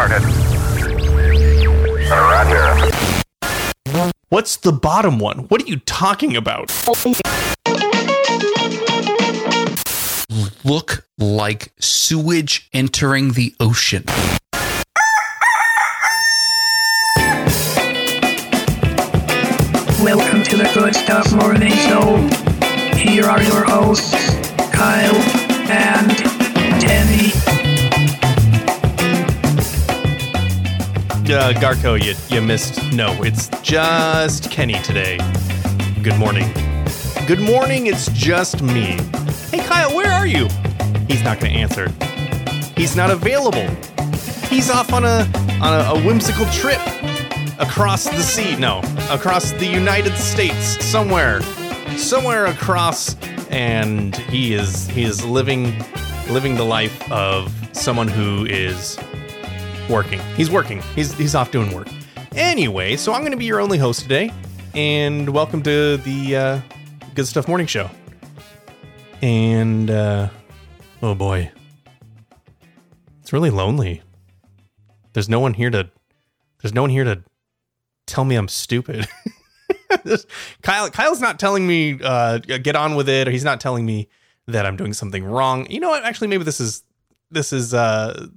started. Roger. What's the bottom one? What are you talking about? Look like sewage entering the ocean. Welcome to the Good Stuff Morning Show. Here are your hosts, Kyle and Uh, Garco, you, you missed. No, it's just Kenny today. Good morning. Good morning, it's just me. Hey, Kyle, where are you? He's not going to answer. He's not available. He's off on a on a, a whimsical trip across the sea. No, across the United States, somewhere, somewhere across, and he is he is living living the life of someone who is working. He's working. He's he's off doing work. Anyway, so I'm going to be your only host today, and welcome to the uh, Good Stuff Morning Show. And uh, oh boy, it's really lonely. There's no one here to. There's no one here to tell me I'm stupid. Kyle Kyle's not telling me uh, get on with it, or he's not telling me that I'm doing something wrong. You know what? Actually, maybe this is this is uh,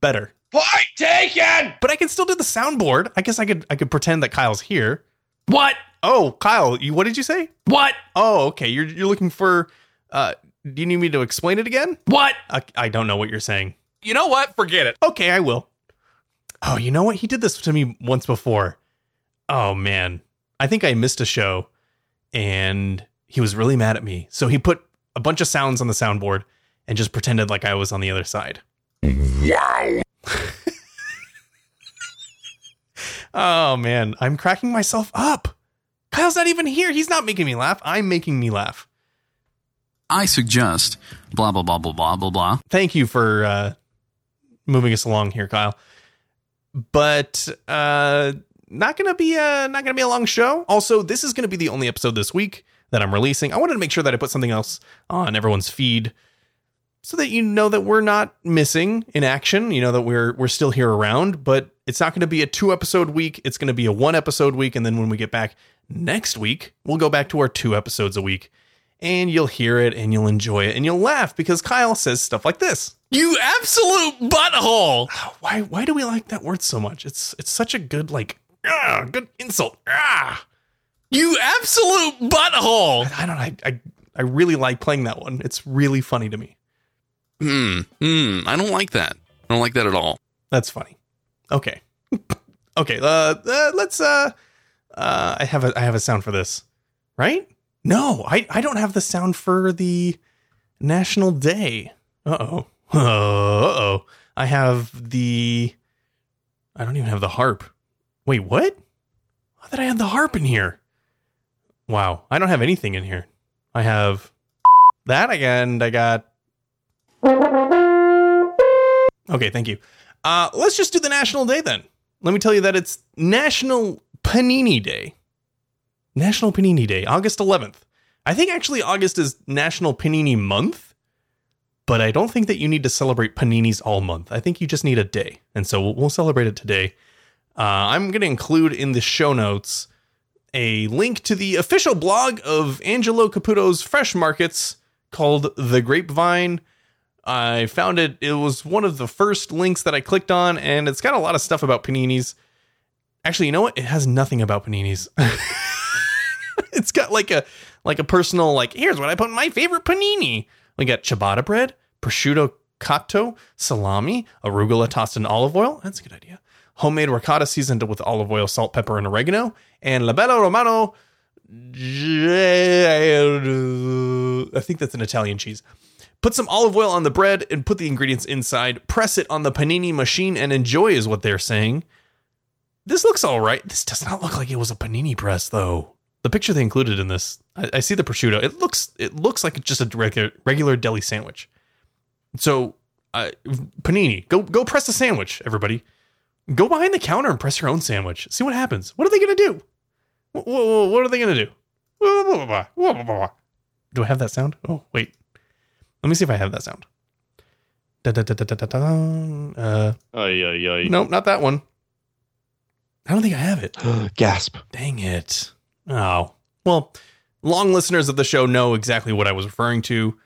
better. Point taken! But I can still do the soundboard. I guess I could I could pretend that Kyle's here. What? Oh, Kyle, you what did you say? What? Oh, okay. You're you're looking for. Uh, do you need me to explain it again? What? I, I don't know what you're saying. You know what? Forget it. Okay, I will. Oh, you know what? He did this to me once before. Oh man, I think I missed a show, and he was really mad at me. So he put a bunch of sounds on the soundboard and just pretended like I was on the other side. Wow. Oh man, I'm cracking myself up. Kyle's not even here. He's not making me laugh. I'm making me laugh. I suggest blah blah blah blah blah blah blah. Thank you for uh, moving us along here, Kyle. But uh, not gonna be a not gonna be a long show. Also, this is gonna be the only episode this week that I'm releasing. I wanted to make sure that I put something else on everyone's feed so that you know that we're not missing in action. You know that we're we're still here around, but it's not going to be a two episode week. It's going to be a one episode week, and then when we get back next week, we'll go back to our two episodes a week, and you'll hear it and you'll enjoy it and you'll laugh because Kyle says stuff like this. You absolute butthole! Why why do we like that word so much? It's it's such a good like ah, good insult. Ah. You absolute butthole! I don't. I, I I really like playing that one. It's really funny to me. Hmm. Hmm. I don't like that. I don't like that at all. That's funny. Okay. okay. Uh, uh, let's. Uh, uh, I have a. I have a sound for this. Right? No, I. I don't have the sound for the National Day. Uh oh. Uh oh. I have the. I don't even have the harp. Wait, what? I thought I had the harp in here. Wow, I don't have anything in here. I have that again. I got. Okay, thank you. Uh, let's just do the National Day then. Let me tell you that it's National Panini Day. National Panini Day, August 11th. I think actually August is National Panini Month, but I don't think that you need to celebrate paninis all month. I think you just need a day. And so we'll, we'll celebrate it today. Uh, I'm going to include in the show notes a link to the official blog of Angelo Caputo's Fresh Markets called The Grapevine. I found it. It was one of the first links that I clicked on, and it's got a lot of stuff about paninis. Actually, you know what? It has nothing about paninis. it's got like a like a personal like. Here's what I put in my favorite panini. We got ciabatta bread, prosciutto cotto, salami, arugula tossed in olive oil. That's a good idea. Homemade ricotta seasoned with olive oil, salt, pepper, and oregano, and labello romano. I think that's an Italian cheese. Put some olive oil on the bread and put the ingredients inside. Press it on the panini machine and enjoy, is what they're saying. This looks all right. This does not look like it was a panini press, though. The picture they included in this, I, I see the prosciutto. It looks, it looks like just a regular, regular deli sandwich. So, uh, panini, go, go press the sandwich, everybody. Go behind the counter and press your own sandwich. See what happens. What are they gonna do? What, what, what are they gonna do? Do I have that sound? Oh, wait. Let me see if I have that sound. Da, da, da, da, da, da. Uh, Ay, ay, ay. nope, not that one. I don't think I have it. Gasp. Dang it. Oh. Well, long listeners of the show know exactly what I was referring to,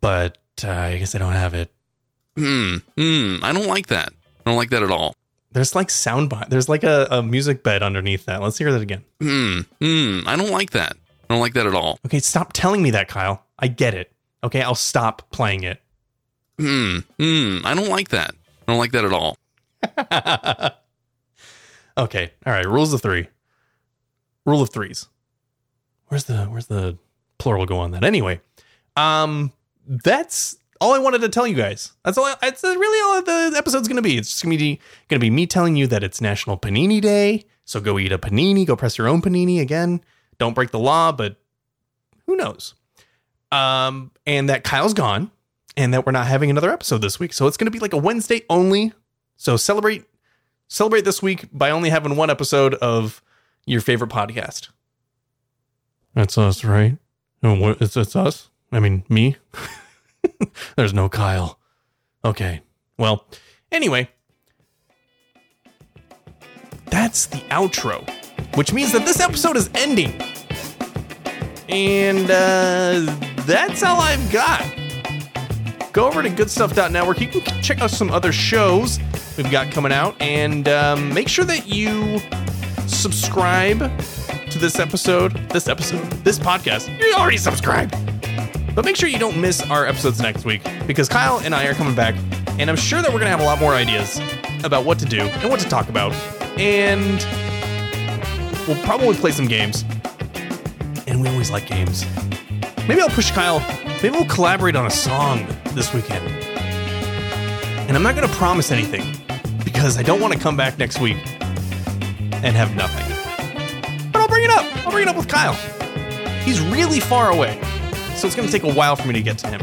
but uh, I guess I don't have it. Hmm. Hmm. I don't like that. I don't like that at all. There's like sound behind. There's like a, a music bed underneath that. Let's hear that again. Hmm. Hmm. I don't like that. I don't like that at all. Okay, stop telling me that, Kyle. I get it. Okay, I'll stop playing it. Hmm. Hmm. I don't like that. I don't like that at all. okay, all right. Rules of three. Rule of threes. Where's the where's the plural go on that? Anyway, um, that's all I wanted to tell you guys. That's all. I, that's really all the episode's gonna be. It's just gonna be gonna be me telling you that it's National Panini Day. So go eat a panini. Go press your own panini again. Don't break the law, but who knows? Um, and that Kyle's gone, and that we're not having another episode this week. So it's gonna be like a Wednesday only. So celebrate celebrate this week by only having one episode of your favorite podcast. That's us, right? It's, it's us? I mean, me? There's no Kyle. Okay. Well, anyway, that's the outro, which means that this episode is ending. And uh, that's all I've got. Go over to goodstuff.network. You can check out some other shows we've got coming out and um, make sure that you subscribe to this episode, this episode, this podcast. You already subscribed. But make sure you don't miss our episodes next week because Kyle and I are coming back, and I'm sure that we're going to have a lot more ideas about what to do and what to talk about. And we'll probably play some games. And we always like games. Maybe I'll push Kyle. Maybe we'll collaborate on a song this weekend. And I'm not going to promise anything because I don't want to come back next week and have nothing. But I'll bring it up. I'll bring it up with Kyle. He's really far away, so it's going to take a while for me to get to him.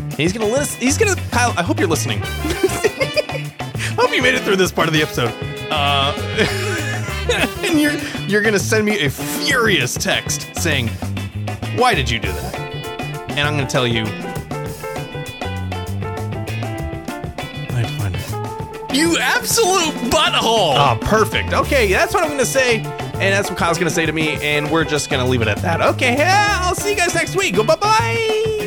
And he's going to listen. He's going to Kyle. I hope you're listening. I hope you made it through this part of the episode. Uh, and you're you're going to send me a furious text saying, "Why did you do that?" And I'm going to tell you. I find it. You absolute butthole. Oh, perfect. Okay, that's what I'm going to say. And that's what Kyle's going to say to me. And we're just going to leave it at that. Okay, yeah, I'll see you guys next week. Bye bye.